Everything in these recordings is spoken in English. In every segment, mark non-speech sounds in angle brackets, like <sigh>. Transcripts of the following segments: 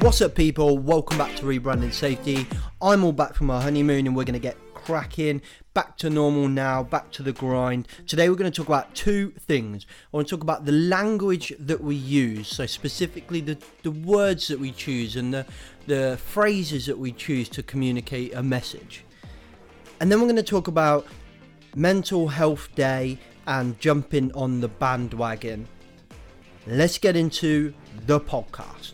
What's up, people? Welcome back to Rebranding Safety. I'm all back from our honeymoon and we're going to get cracking. Back to normal now, back to the grind. Today, we're going to talk about two things. I want to talk about the language that we use, so specifically the, the words that we choose and the, the phrases that we choose to communicate a message. And then, we're going to talk about Mental Health Day and jumping on the bandwagon. Let's get into the podcast.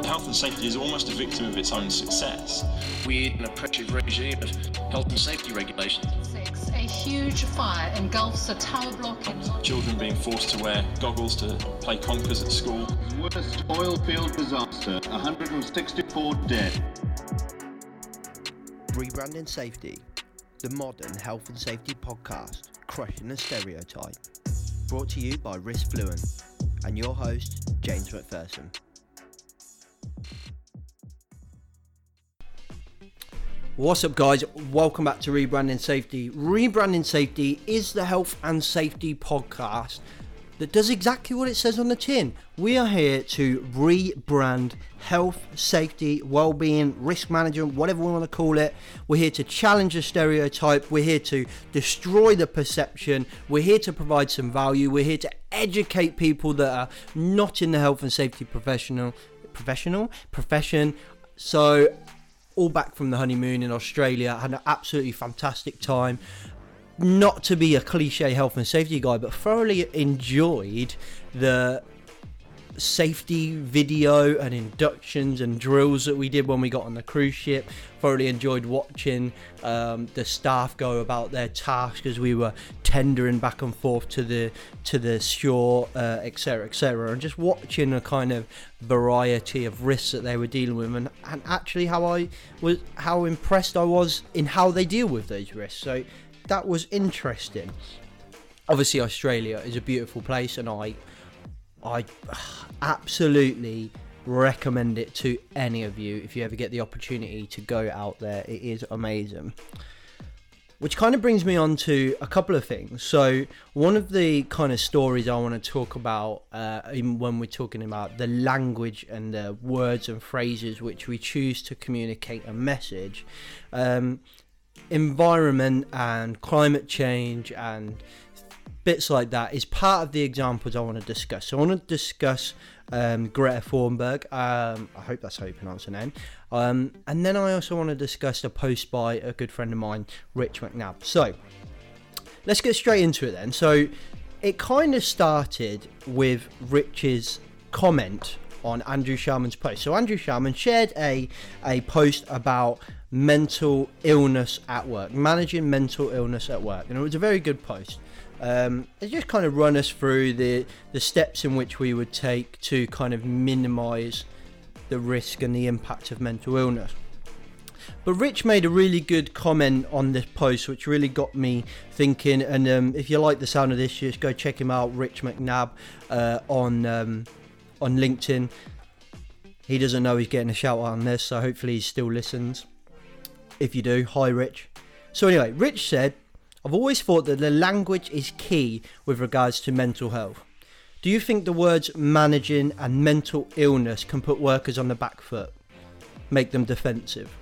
Health and safety is almost a victim of its own success. We're in an oppressive regime of health and safety regulations. Six, a huge fire engulfs a tower block in Children being forced to wear goggles to play conkers at school. Worst oil field disaster, 164 dead. Rebranding Safety, the modern health and safety podcast, crushing the stereotype. Brought to you by Risk Fluent and your host, James McPherson. What's up, guys? Welcome back to Rebranding Safety. Rebranding Safety is the health and safety podcast that does exactly what it says on the tin. We are here to rebrand health, safety, well-being, risk management, whatever we want to call it. We're here to challenge the stereotype. We're here to destroy the perception. We're here to provide some value. We're here to educate people that are not in the health and safety professional professional profession. So all back from the honeymoon in Australia. Had an absolutely fantastic time. Not to be a cliche health and safety guy, but thoroughly enjoyed the safety video and inductions and drills that we did when we got on the cruise ship. Thoroughly enjoyed watching um, the staff go about their task as we were tendering back and forth to the to the shore, etc., uh, etc., et and just watching a kind of variety of risks that they were dealing with, and, and actually how I was how impressed I was in how they deal with those risks. So that was interesting. Obviously, Australia is a beautiful place, and I I absolutely recommend it to any of you if you ever get the opportunity to go out there. It is amazing. Which kind of brings me on to a couple of things. So, one of the kind of stories I want to talk about uh, when we're talking about the language and the words and phrases which we choose to communicate a message, um, environment and climate change and bits like that is part of the examples I want to discuss. So I want to discuss um, Greta Thunberg. Um, I hope that's how you pronounce her name. Um, and then I also want to discuss a post by a good friend of mine, Rich McNabb. So let's get straight into it then. So it kind of started with Rich's comment on Andrew Sharman's post. So Andrew Sharman shared a a post about mental illness at work, managing mental illness at work, and it was a very good post. Um, just kind of run us through the the steps in which we would take to kind of minimise the risk and the impact of mental illness. But Rich made a really good comment on this post, which really got me thinking. And um, if you like the sound of this, just go check him out, Rich McNabb, uh, on um, on LinkedIn. He doesn't know he's getting a shout out on this, so hopefully he still listens. If you do, hi Rich. So anyway, Rich said I've always thought that the language is key with regards to mental health. Do you think the words managing and mental illness can put workers on the back foot, make them defensive?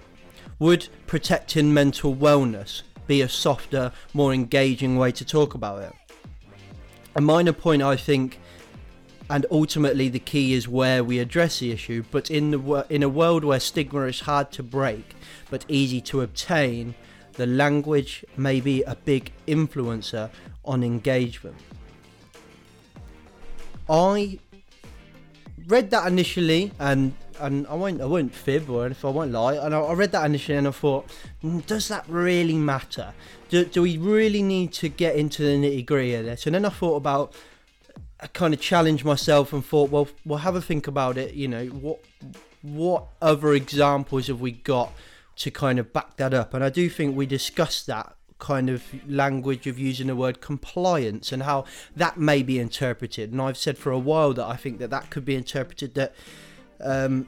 Would protecting mental wellness be a softer, more engaging way to talk about it? A minor point, I think, and ultimately the key is where we address the issue. But in the in a world where stigma is hard to break but easy to obtain, the language may be a big influencer on engagement. I read that initially and and I won't I won't fib or if I won't lie and I, read that initially and I thought mm, does that really matter do, do we really need to get into the nitty gritty of this and then I thought about I kind of challenged myself and thought well we'll have a think about it you know what what other examples have we got to kind of back that up. And I do think we discussed that kind of language of using the word compliance and how that may be interpreted. And I've said for a while that I think that that could be interpreted that, um,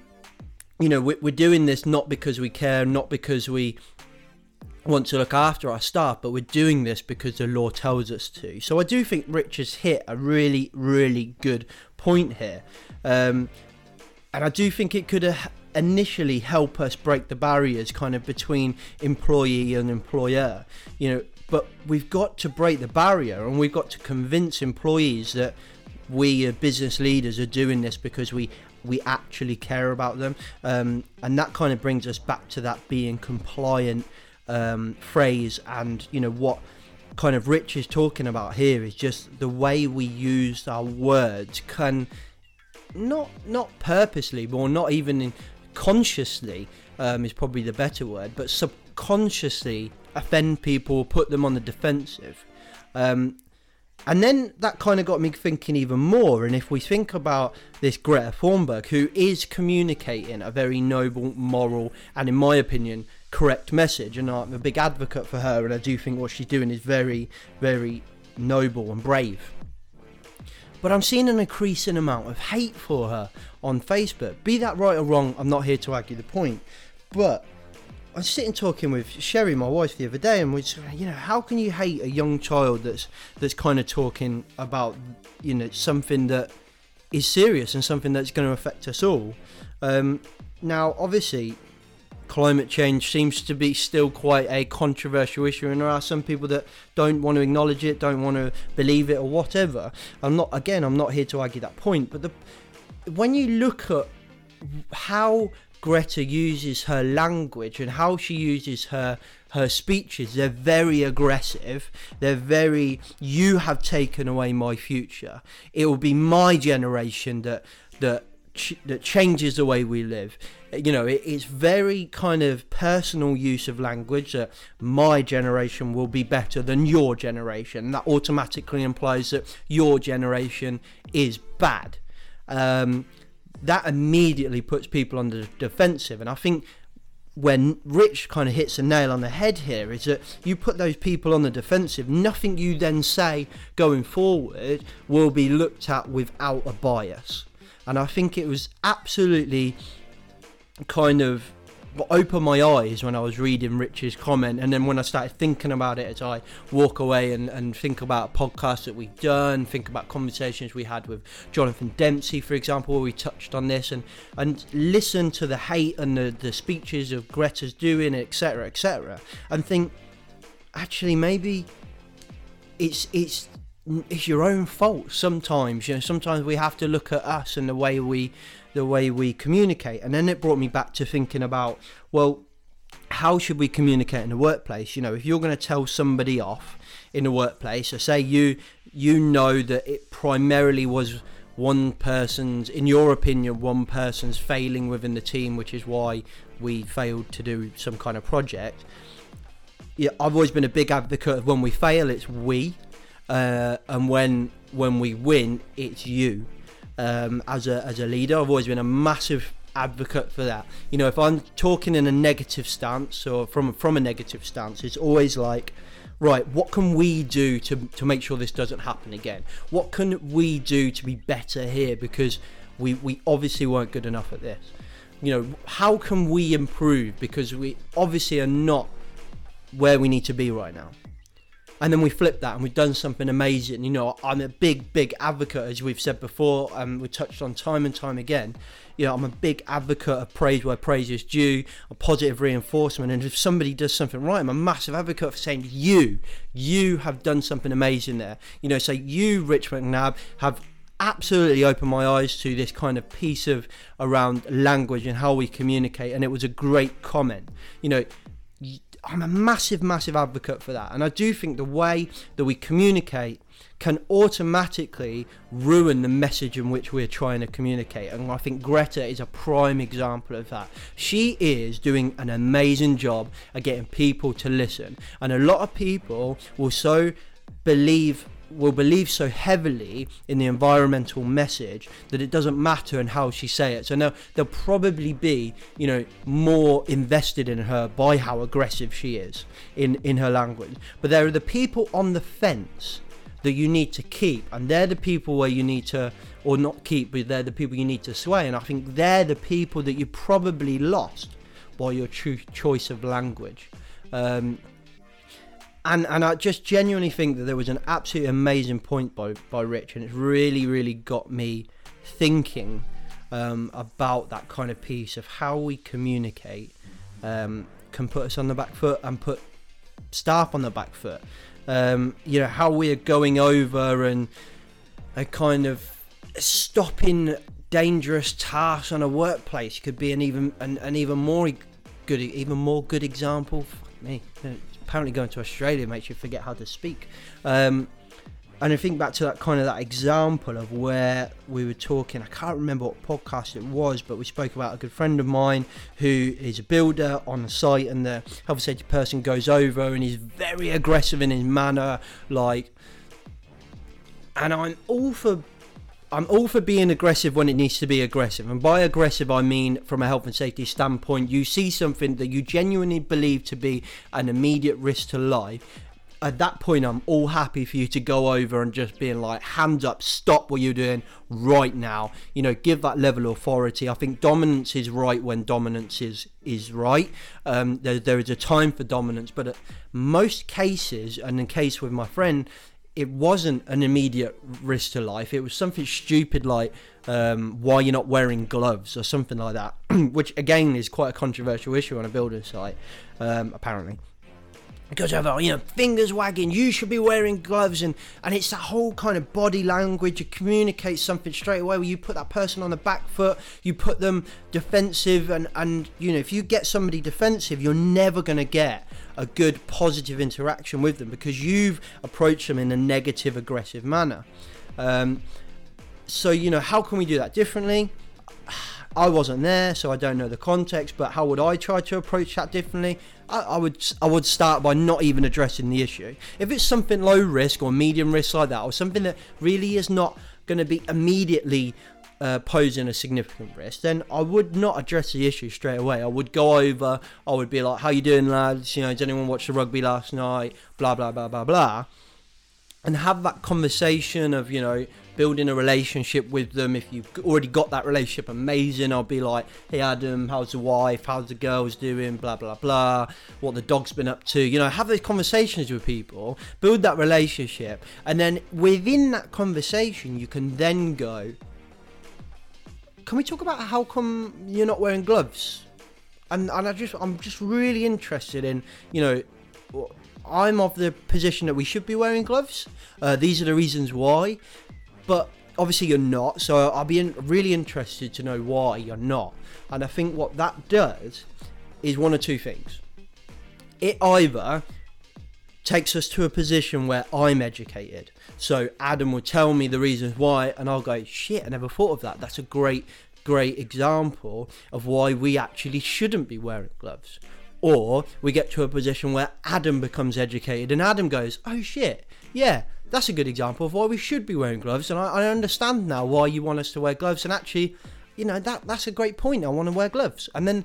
you know, we're doing this not because we care, not because we want to look after our staff, but we're doing this because the law tells us to. So I do think Rich has hit a really, really good point here. Um, and I do think it could uh, initially help us break the barriers kind of between employee and employer. You know, but we've got to break the barrier and we've got to convince employees that we as business leaders are doing this because we we actually care about them um, and that kind of brings us back to that being compliant um, phrase and you know what kind of rich is talking about here is just the way we use our words can not not purposely or not even consciously um, is probably the better word but subconsciously offend people put them on the defensive um, and then that kind of got me thinking even more. And if we think about this Greta Thunberg, who is communicating a very noble, moral, and in my opinion, correct message, and I'm a big advocate for her, and I do think what she's doing is very, very noble and brave. But I'm seeing an increasing amount of hate for her on Facebook. Be that right or wrong, I'm not here to argue the point. But I was sitting talking with Sherry, my wife, the other day, and we're, you know, how can you hate a young child that's that's kind of talking about, you know, something that is serious and something that's going to affect us all? Um, now, obviously, climate change seems to be still quite a controversial issue, and there are some people that don't want to acknowledge it, don't want to believe it, or whatever. I'm not, again, I'm not here to argue that point, but the when you look at how Greta uses her language and how she uses her her speeches they're very aggressive. They're very you have taken away my future. It will be my generation that that ch- that changes the way we live. You know it, it's very kind of personal use of language that my generation will be better than your generation. That automatically implies that your generation is bad um, that immediately puts people on the defensive. And I think when Rich kind of hits a nail on the head here is that you put those people on the defensive, nothing you then say going forward will be looked at without a bias. And I think it was absolutely kind of opened my eyes when I was reading Rich's comment, and then when I started thinking about it as I walk away and, and think about podcasts that we've done, think about conversations we had with Jonathan Dempsey, for example, where we touched on this, and and listen to the hate and the, the speeches of Greta's doing, etc., etc., and think actually maybe it's it's it's your own fault sometimes you know sometimes we have to look at us and the way we the way we communicate. And then it brought me back to thinking about, well, how should we communicate in the workplace? You know, if you're going to tell somebody off in the workplace, or say you you know that it primarily was one person's, in your opinion, one person's failing within the team, which is why we failed to do some kind of project. Yeah, I've always been a big advocate of when we fail, it's we, uh, and when when we win, it's you um, as a as a leader. I've always been a massive advocate for that. You know, if I'm talking in a negative stance or from from a negative stance, it's always like, right, what can we do to to make sure this doesn't happen again? What can we do to be better here? Because we we obviously weren't good enough at this. You know, how can we improve? Because we obviously are not where we need to be right now and then we flip that and we've done something amazing. You know, I'm a big, big advocate, as we've said before, and we touched on time and time again. You know, I'm a big advocate of praise where praise is due, a positive reinforcement. And if somebody does something right, I'm a massive advocate for saying, you, you have done something amazing there. You know, say, you, Rich McNabb, have absolutely opened my eyes to this kind of piece of around language and how we communicate. And it was a great comment. You know, I'm a massive, massive advocate for that. And I do think the way that we communicate can automatically ruin the message in which we're trying to communicate. And I think Greta is a prime example of that. She is doing an amazing job at getting people to listen. And a lot of people will so believe will believe so heavily in the environmental message that it doesn't matter and how she say it. So now they'll probably be, you know, more invested in her by how aggressive she is in in her language. But there are the people on the fence that you need to keep, and they're the people where you need to, or not keep, but they're the people you need to sway. And I think they're the people that you probably lost by your choice of language. Um, and and I just genuinely think that there was an absolutely amazing point by by Rich, and it's really really got me thinking um, about that kind of piece of how we communicate um, can put us on the back foot and put staff on the back foot. Um, you know how we are going over and a kind of stopping dangerous tasks on a workplace could be an even an, an even more good even more good example. Fuck me, apparently going to Australia makes you forget how to speak. Um, and I think back to that kind of that example of where we were talking. I can't remember what podcast it was, but we spoke about a good friend of mine who is a builder on the site, and the health and safety person goes over and he's very aggressive in his manner, like. And I'm all for I'm all for being aggressive when it needs to be aggressive. And by aggressive, I mean from a health and safety standpoint, you see something that you genuinely believe to be an immediate risk to life, at that point, I'm all happy for you to go over and just being like, hands up, stop what you're doing right now. You know, give that level of authority. I think dominance is right when dominance is is right. Um, there, there is a time for dominance, but most cases, and in case with my friend, it wasn't an immediate risk to life. It was something stupid like um, why you're not wearing gloves or something like that, <clears throat> which again is quite a controversial issue on a builder site, um, apparently because of you know fingers wagging you should be wearing gloves and and it's that whole kind of body language you communicate something straight away where you put that person on the back foot you put them defensive and and you know if you get somebody defensive you're never going to get a good positive interaction with them because you've approached them in a negative aggressive manner um, so you know how can we do that differently I wasn't there, so I don't know the context. But how would I try to approach that differently? I, I, would I would start by not even addressing the issue. If it's something low risk or medium risk like that, or something that really is not going to be immediately uh, posing a significant risk, then I would not address the issue straight away. I would go over. I would be like, "How you doing, lads? You know, did anyone watch the rugby last night? Blah blah blah blah blah." And have that conversation of you know building a relationship with them. If you've already got that relationship, amazing. I'll be like, hey Adam, how's the wife? How's the girls doing? Blah blah blah. What the dog's been up to? You know, have those conversations with people, build that relationship, and then within that conversation, you can then go. Can we talk about how come you're not wearing gloves? And and I just I'm just really interested in you know. I'm of the position that we should be wearing gloves. Uh, these are the reasons why but obviously you're not. So I'll be in, really interested to know why you're not. And I think what that does is one of two things. It either takes us to a position where I'm educated. So Adam will tell me the reasons why, and I'll go, shit, I never thought of that. That's a great, great example of why we actually shouldn't be wearing gloves. Or we get to a position where Adam becomes educated and Adam goes, oh shit, yeah, that's a good example of why we should be wearing gloves. And I, I understand now why you want us to wear gloves. And actually, you know, that that's a great point. I want to wear gloves. And then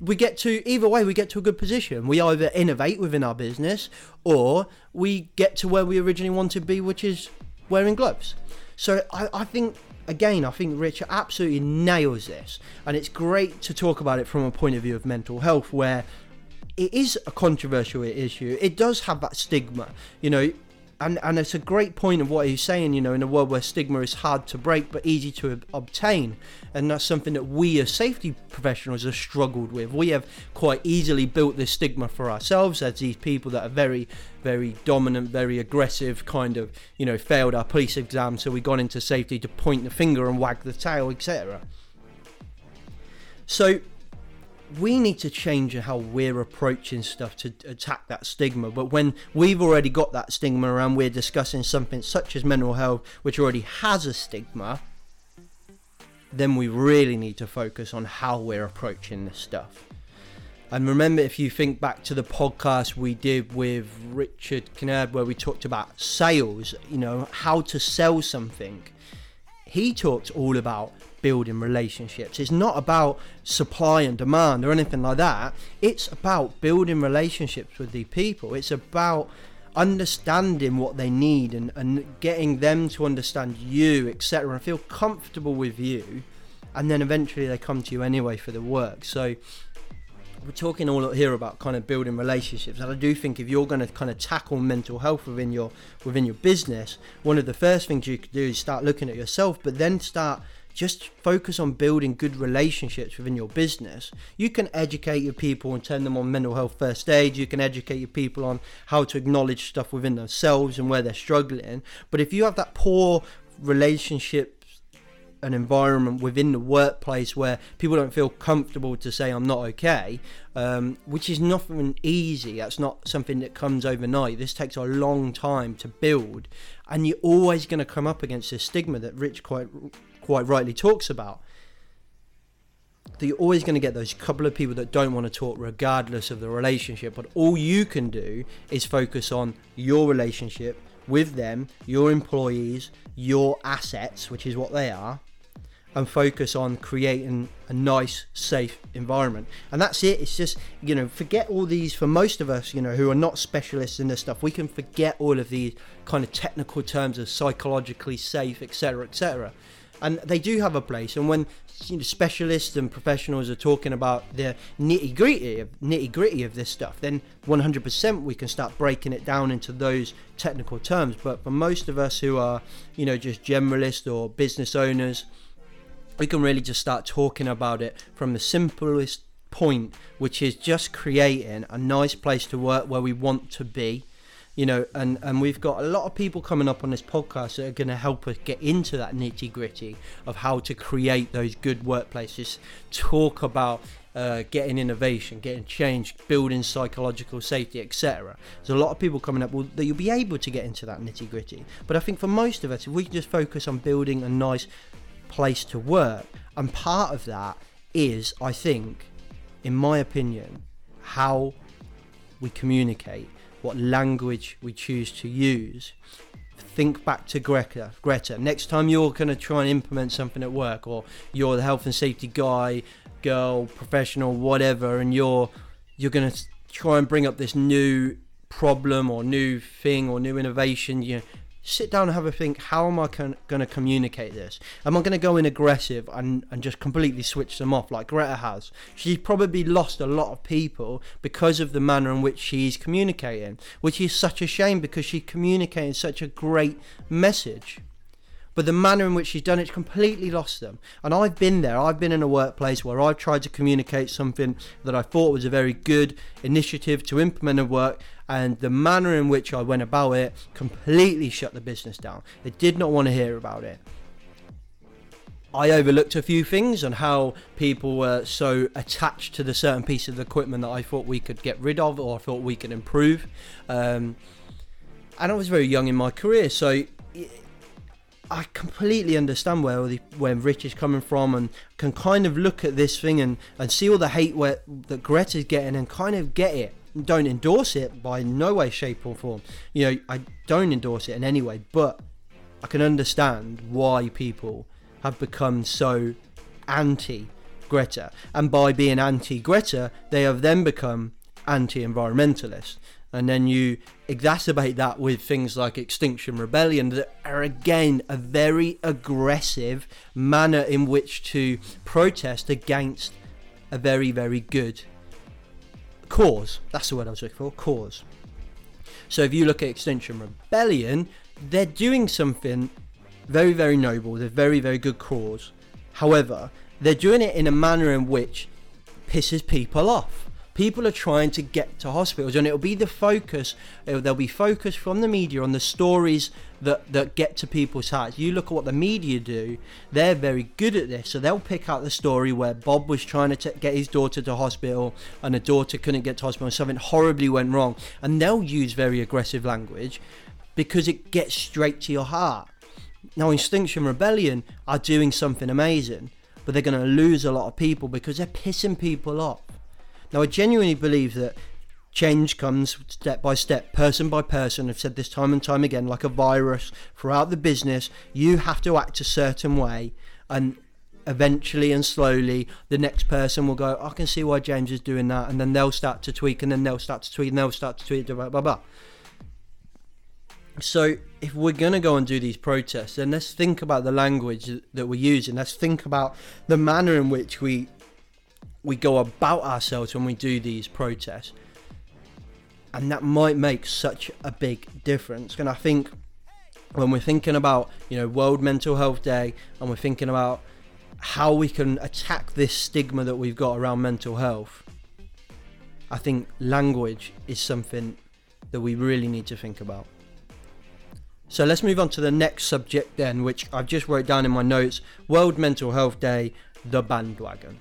we get to either way we get to a good position. We either innovate within our business or we get to where we originally want to be which is wearing gloves. So i, I think again i think richard absolutely nails this. And it's great to talk about it from a point of view of mental health where it is a controversial issue. It does have that stigma. You know and and it's a great point of what he's saying. You know, in a world where stigma is hard to break but easy to obtain, and that's something that we as safety professionals have struggled with. We have quite easily built this stigma for ourselves as these people that are very, very dominant, very aggressive, kind of you know failed our police exam, so we gone into safety to point the finger and wag the tail, etc. So we need to change how we're approaching stuff to attack that stigma. But when we've already got that stigma and we're discussing something such as mental health, which already has a stigma, then we really need to focus on how we're approaching this stuff. And remember, if you think back to the podcast we did with Richard Kinnaird, where we talked about sales, you know, how to sell something, he talked all about building relationships. It's not about supply and demand or anything like that. It's about building relationships with the people. It's about understanding what they need and, and getting them to understand you, etc., and feel comfortable with you. And then eventually they come to you anyway for the work. So we're talking all here about kind of building relationships and i do think if you're going to kind of tackle mental health within your within your business one of the first things you could do is start looking at yourself but then start just focus on building good relationships within your business. You can educate your people and turn them on mental health first aid. You can educate your people on how to acknowledge stuff within themselves and where they're struggling. But if you have that poor relationship an environment within the workplace where people don't feel comfortable to say I'm not okay, um, which is nothing easy. That's not something that comes overnight. This takes a long time to build, and you're always going to come up against this stigma that Rich quite quite rightly talks about. That you're always going to get those couple of people that don't want to talk, regardless of the relationship. But all you can do is focus on your relationship with them, your employees, your assets, which is what they are, and focus on creating a nice, safe environment. And that's it. It's just, you know, forget all these, for most of us, you know, who are not specialists in this stuff, we can forget all of these kind of technical terms of psychologically safe, etc., etc. And they do have a place. And when you know, specialists and professionals are talking about the nitty gritty of nitty gritty of this stuff, then 100% we can start breaking it down into those technical terms. But for most of us who are, you know, just generalists or business owners, we can really just start talking about it from the simplest point, which is just creating a nice place to work where we want to be. You know, and, and we've got a lot of people coming up on this podcast that are going to help us get into that nitty gritty of how to create those good workplaces, talk about uh, getting innovation, getting change, building psychological safety, etc. There's a lot of people coming up well, that you'll be able to get into that nitty gritty. But I think for most of us, if we can just focus on building a nice place to work. And part of that is, I think, in my opinion, how we communicate, what language we choose to use. Think back to Greta. Greta. Next time you're going to try and implement something at work, or you're the health and safety guy, girl, professional, whatever, and you're you're going to try and bring up this new problem or new thing or new innovation. You sit down and have a think how am i going to communicate this am i going to go in aggressive and, and just completely switch them off like greta has she's probably lost a lot of people because of the manner in which she's communicating which is such a shame because she's communicating such a great message but the manner in which she's done it completely lost them. And I've been there. I've been in a workplace where I've tried to communicate something that I thought was a very good initiative to implement at work, and the manner in which I went about it completely shut the business down. They did not want to hear about it. I overlooked a few things on how people were so attached to the certain piece of equipment that I thought we could get rid of or I thought we could improve. Um, and I was very young in my career, so I completely understand where the, where Rich is coming from and can kind of look at this thing and, and see all the hate where, that Greta's getting and kind of get it. Don't endorse it by no way, shape, or form. You know, I don't endorse it in any way, but I can understand why people have become so anti Greta. And by being anti Greta, they have then become anti environmentalist and then you exacerbate that with things like Extinction Rebellion that are again a very aggressive manner in which to protest against a very, very good cause. That's the word I was looking for cause. So if you look at Extinction Rebellion, they're doing something very, very noble, they're very, very good cause. However, they're doing it in a manner in which pisses people off people are trying to get to hospitals and it'll be the focus uh, there'll be focus from the media on the stories that that get to people's hearts. You look at what the media do they're very good at this so they'll pick out the story where bob was trying to t- get his daughter to hospital and the daughter couldn't get to hospital and something horribly went wrong. And they'll use very aggressive language because it gets straight to your heart. Now extinction rebellion are doing something amazing but they're going to lose a lot of people because they're pissing people off now, I genuinely believe that change comes step by step, person by person. I've said this time and time again, like a virus throughout the business. You have to act a certain way, and eventually and slowly, the next person will go, I can see why James is doing that, and then they'll start to tweak, and then they'll start to tweak, and they'll start to tweak, blah blah blah. So, if we're going to go and do these protests, then let's think about the language that we're using. Let's think about the manner in which we we go about ourselves when we do these protests. And that might make such a big difference. And I think when we're thinking about, you know, World Mental Health Day and we're thinking about how we can attack this stigma that we've got around mental health, I think language is something that we really need to think about. So let's move on to the next subject then, which I've just wrote down in my notes World Mental Health Day, the bandwagon.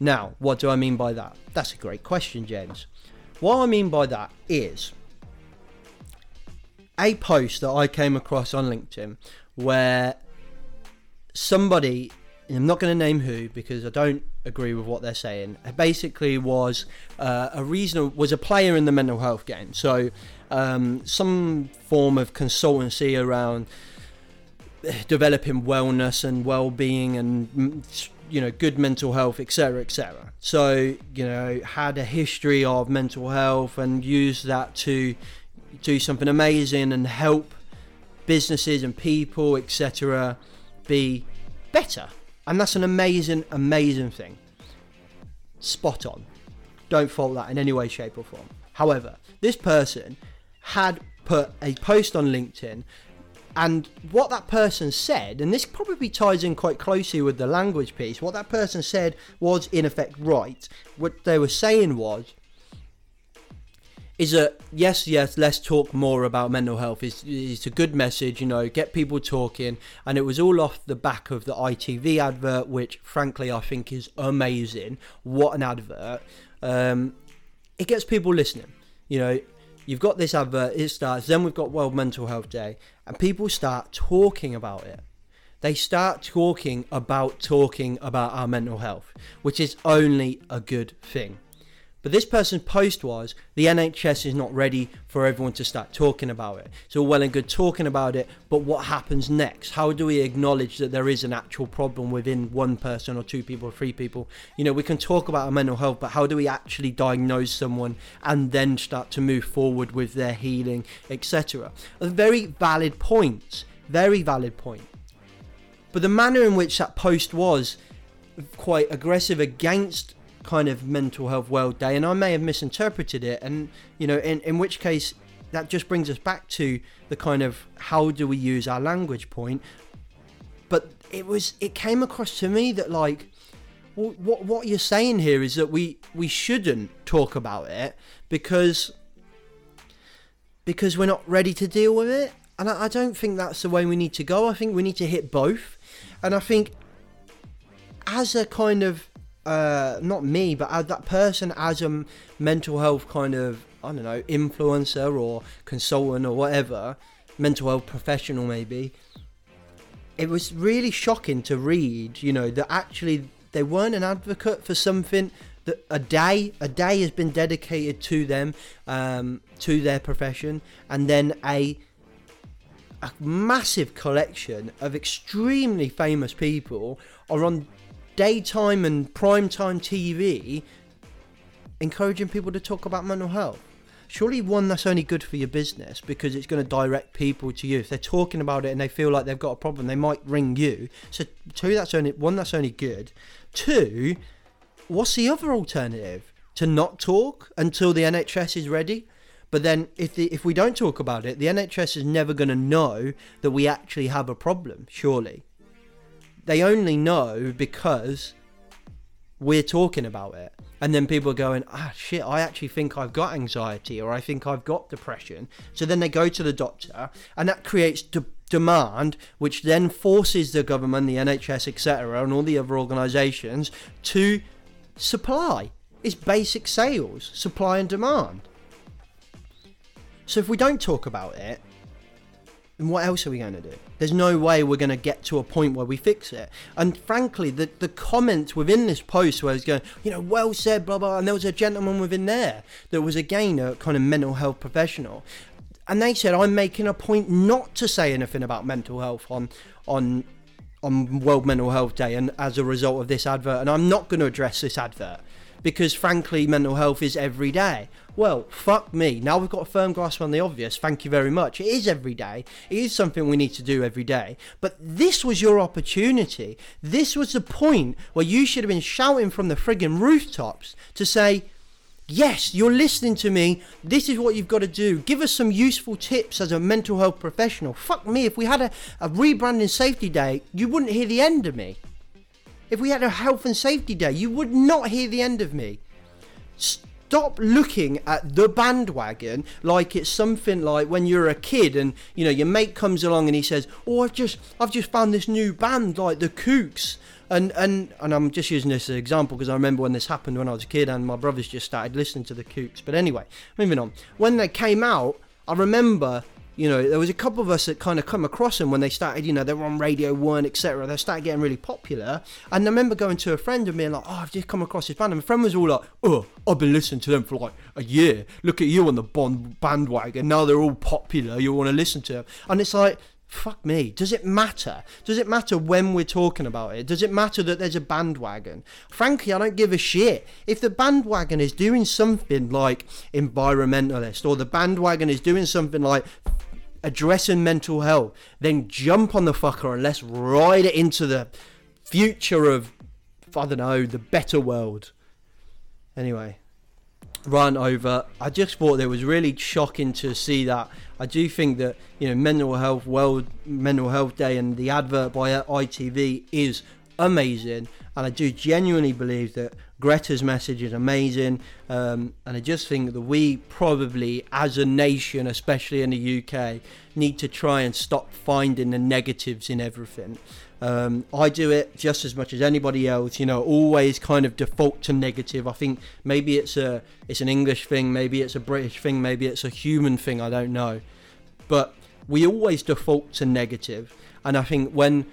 Now, what do I mean by that? That's a great question, James. What I mean by that is a post that I came across on LinkedIn where somebody, I'm not going to name who because I don't agree with what they're saying, basically was uh, a reason was a player in the mental health game. So um, some form of consultancy around developing wellness and well-being and you know good mental health etc etc so you know had a history of mental health and used that to do something amazing and help businesses and people etc be better. And that's an amazing amazing thing. Spot on. Don't fault that in any way shape or form. However this person had put a post on linkedin and what that person said, and this probably ties in quite closely with the language piece, what that person said was in effect right. What they were saying was, is that yes, yes, let's talk more about mental health. It's, it's a good message, you know, get people talking. And it was all off the back of the ITV advert, which frankly I think is amazing. What an advert! Um, it gets people listening. You know, you've got this advert, it starts, then we've got World Mental Health Day, and people start talking about it. They start talking about talking about our mental health, which is only a good thing. But this person's post was the NHS is not ready for everyone to start talking about it. So well and good talking about it, but what happens next? How do we acknowledge that there is an actual problem within one person or two people or three people? You know, we can talk about our mental health, but how do we actually diagnose someone and then start to move forward with their healing, etc.? A very valid point. Very valid point. But the manner in which that post was quite aggressive against kind of mental health world day and I may have misinterpreted it and you know in in which case that just brings us back to the kind of how do we use our language point. But it was it came across to me that like what what you're saying here is that we we shouldn't talk about it because because we're not ready to deal with it. And I, I don't think that's the way we need to go. I think we need to hit both. And I think as a kind of uh, not me, but as that person as a mental health kind of I don't know influencer or consultant or whatever, mental health professional maybe. It was really shocking to read, you know, that actually they weren't an advocate for something that a day a day has been dedicated to them, um, to their profession, and then a a massive collection of extremely famous people are on daytime and primetime TV encouraging people to talk about mental health. Surely one that's only good for your business because it's going to direct people to you. If they're talking about it and they feel like they've got a problem, they might ring you. So two, that's only one that's only good. Two, what's the other alternative? To not talk until the NHS is ready. But then, if the, if we don't talk about it, the NHS is never going to know that we actually have a problem. Surely, they only know because we're talking about it. And then people are going, ah, shit, I actually think I've got anxiety or I think I've got depression. So then they go to the doctor, and that creates de- demand, which then forces the government, the NHS, etc., and all the other organisations to supply. It's basic sales, supply and demand. So if we don't talk about it, then what else are we going to do? There's no way we're going to get to a point where we fix it. And frankly, the, the comment within this post where it's going, you know, well said, blah, blah, and there was a gentleman within there that was again a kind of mental health professional. And they said, I'm making a point not to say anything about mental health on, on, on World Mental Health Day and as a result of this advert. And I'm not going to address this advert because frankly, mental health is every day. Well, fuck me. Now we've got a firm grasp on the obvious. Thank you very much. It is every day. It is something we need to do every day. But this was your opportunity. This was the point where you should have been shouting from the friggin' rooftops to say, Yes, you're listening to me. This is what you've got to do. Give us some useful tips as a mental health professional. Fuck me, if we had a, a rebranding safety day, you wouldn't hear the end of me. if we had a health and safety day, you would not hear the end of me. Stop looking at the bandwagon like it's something like when you're a kid and you know your mate comes along and he says, "Oh, I've just I've just found this new band like the Kooks." And, and and I'm just using this as an example because I remember when this happened when I was a kid and my brothers just started listening to the Kooks. But anyway, moving on. When they came out, I remember you know, there was a couple of us that kind of come across them when they started, you know, they were on Radio 1, etc. They started getting really popular. And I remember going to a friend and being like, oh, I've just come across this band. And my friend was all like, oh, I've been listening to them for like a year. Look at you on the bond bandwagon. Now they're all popular. You want to listen to them. And it's like, fuck me. Does it matter? Does it matter when we're talking about it? Does it matter that there's a bandwagon? Frankly, I don't give a shit. If the bandwagon is doing something like environmentalist or the bandwagon is doing something like addressing mental health, then jump on the fucker and let's ride it into the future of, I don't know, the better world. Anyway, run over. I just thought it was really shocking to see that. I do think that you know mental health world mental health day and the advert by ITV is amazing, and I do genuinely believe that Greta's message is amazing, um, and I just think that we probably, as a nation, especially in the UK, need to try and stop finding the negatives in everything. Um, I do it just as much as anybody else. You know, always kind of default to negative. I think maybe it's a it's an English thing, maybe it's a British thing, maybe it's a human thing. I don't know, but we always default to negative. And I think when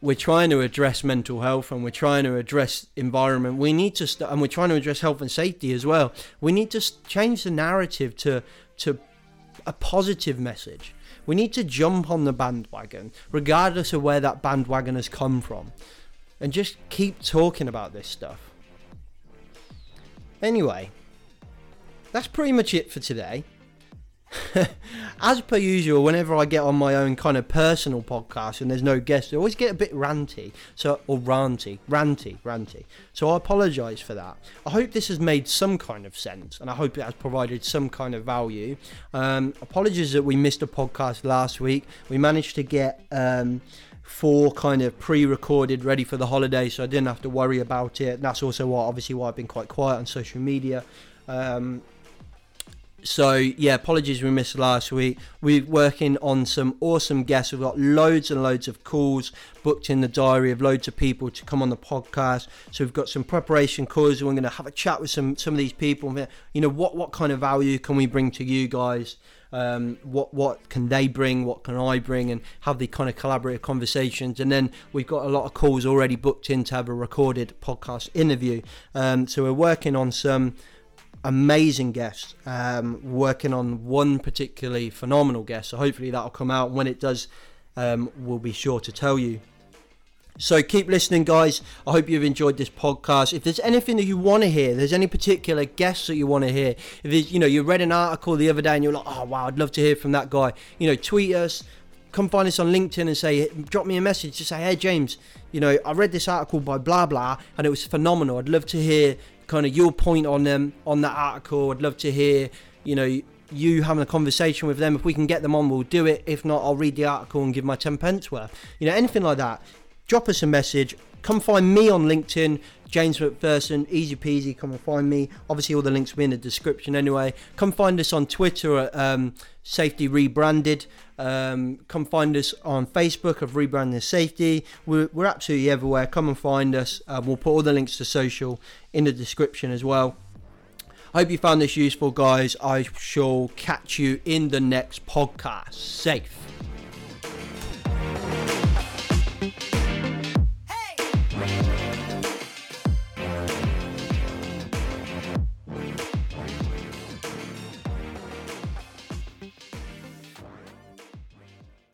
we're trying to address mental health and we're trying to address environment. We need to st- and we're trying to address health and safety as well. We need to change the narrative to to a positive message. We need to jump on the bandwagon regardless of where that bandwagon has come from and just keep talking about this stuff. Anyway that's pretty much it for today <laughs> as per usual, whenever I get on my own kind of personal podcast and there's no guests, I always get a bit ranty. So or ranty, ranty, ranty. So I apologise for that. I hope this has made some kind of sense, and I hope it has provided some kind of value. Um, apologies that we missed a podcast last week. We managed to get. Um, four kind of pre-recorded ready for the holiday so I didn't have to worry about it and that's also why obviously why I've been quite quiet on social media um, so yeah, apologies we missed last week. We're working on some awesome guests. We've got loads and loads of calls booked in the diary of loads of people to come on the podcast. So we've got some preparation calls. We're going to have a chat with some some of these people. You know what what kind of value can we bring to you guys? Um, what what can they bring? What can I bring? And have the kind of collaborative conversations. And then we've got a lot of calls already booked in to have a recorded podcast interview. Um, so we're working on some amazing guest um, working on one particularly phenomenal guest. So hopefully that'll come out. When it does um, we'll be sure to tell you. So keep listening guys. I hope you've enjoyed this podcast. If there's anything that you want to hear there's any particular guests that you want to hear if you know you read an article the other day and you're like oh wow i'd love to hear from that guy. You know tweet us come find us on linkedin and say drop me a message to say hey james you know i read this article by blah blah and it was phenomenal. I'd love to hear kind of your point on them on that article. I'd love to hear, you know, you having a conversation with them. If we can get them on, we'll do it. If not, I'll read the article and give my 10 pence worth. You know, anything like that. Drop us a message. Come find me on LinkedIn, James McPherson, easy peasy. Come and find me. Obviously, all the links will be in the description anyway. Come find us on Twitter at um, Safety Rebranded. Um, come find us on Facebook of Rebranding Safety. We're, we're absolutely everywhere. Come and find us. Um, we'll put all the links to social in the description as well. I hope you found this useful, guys. I shall catch you in the next podcast. Safe.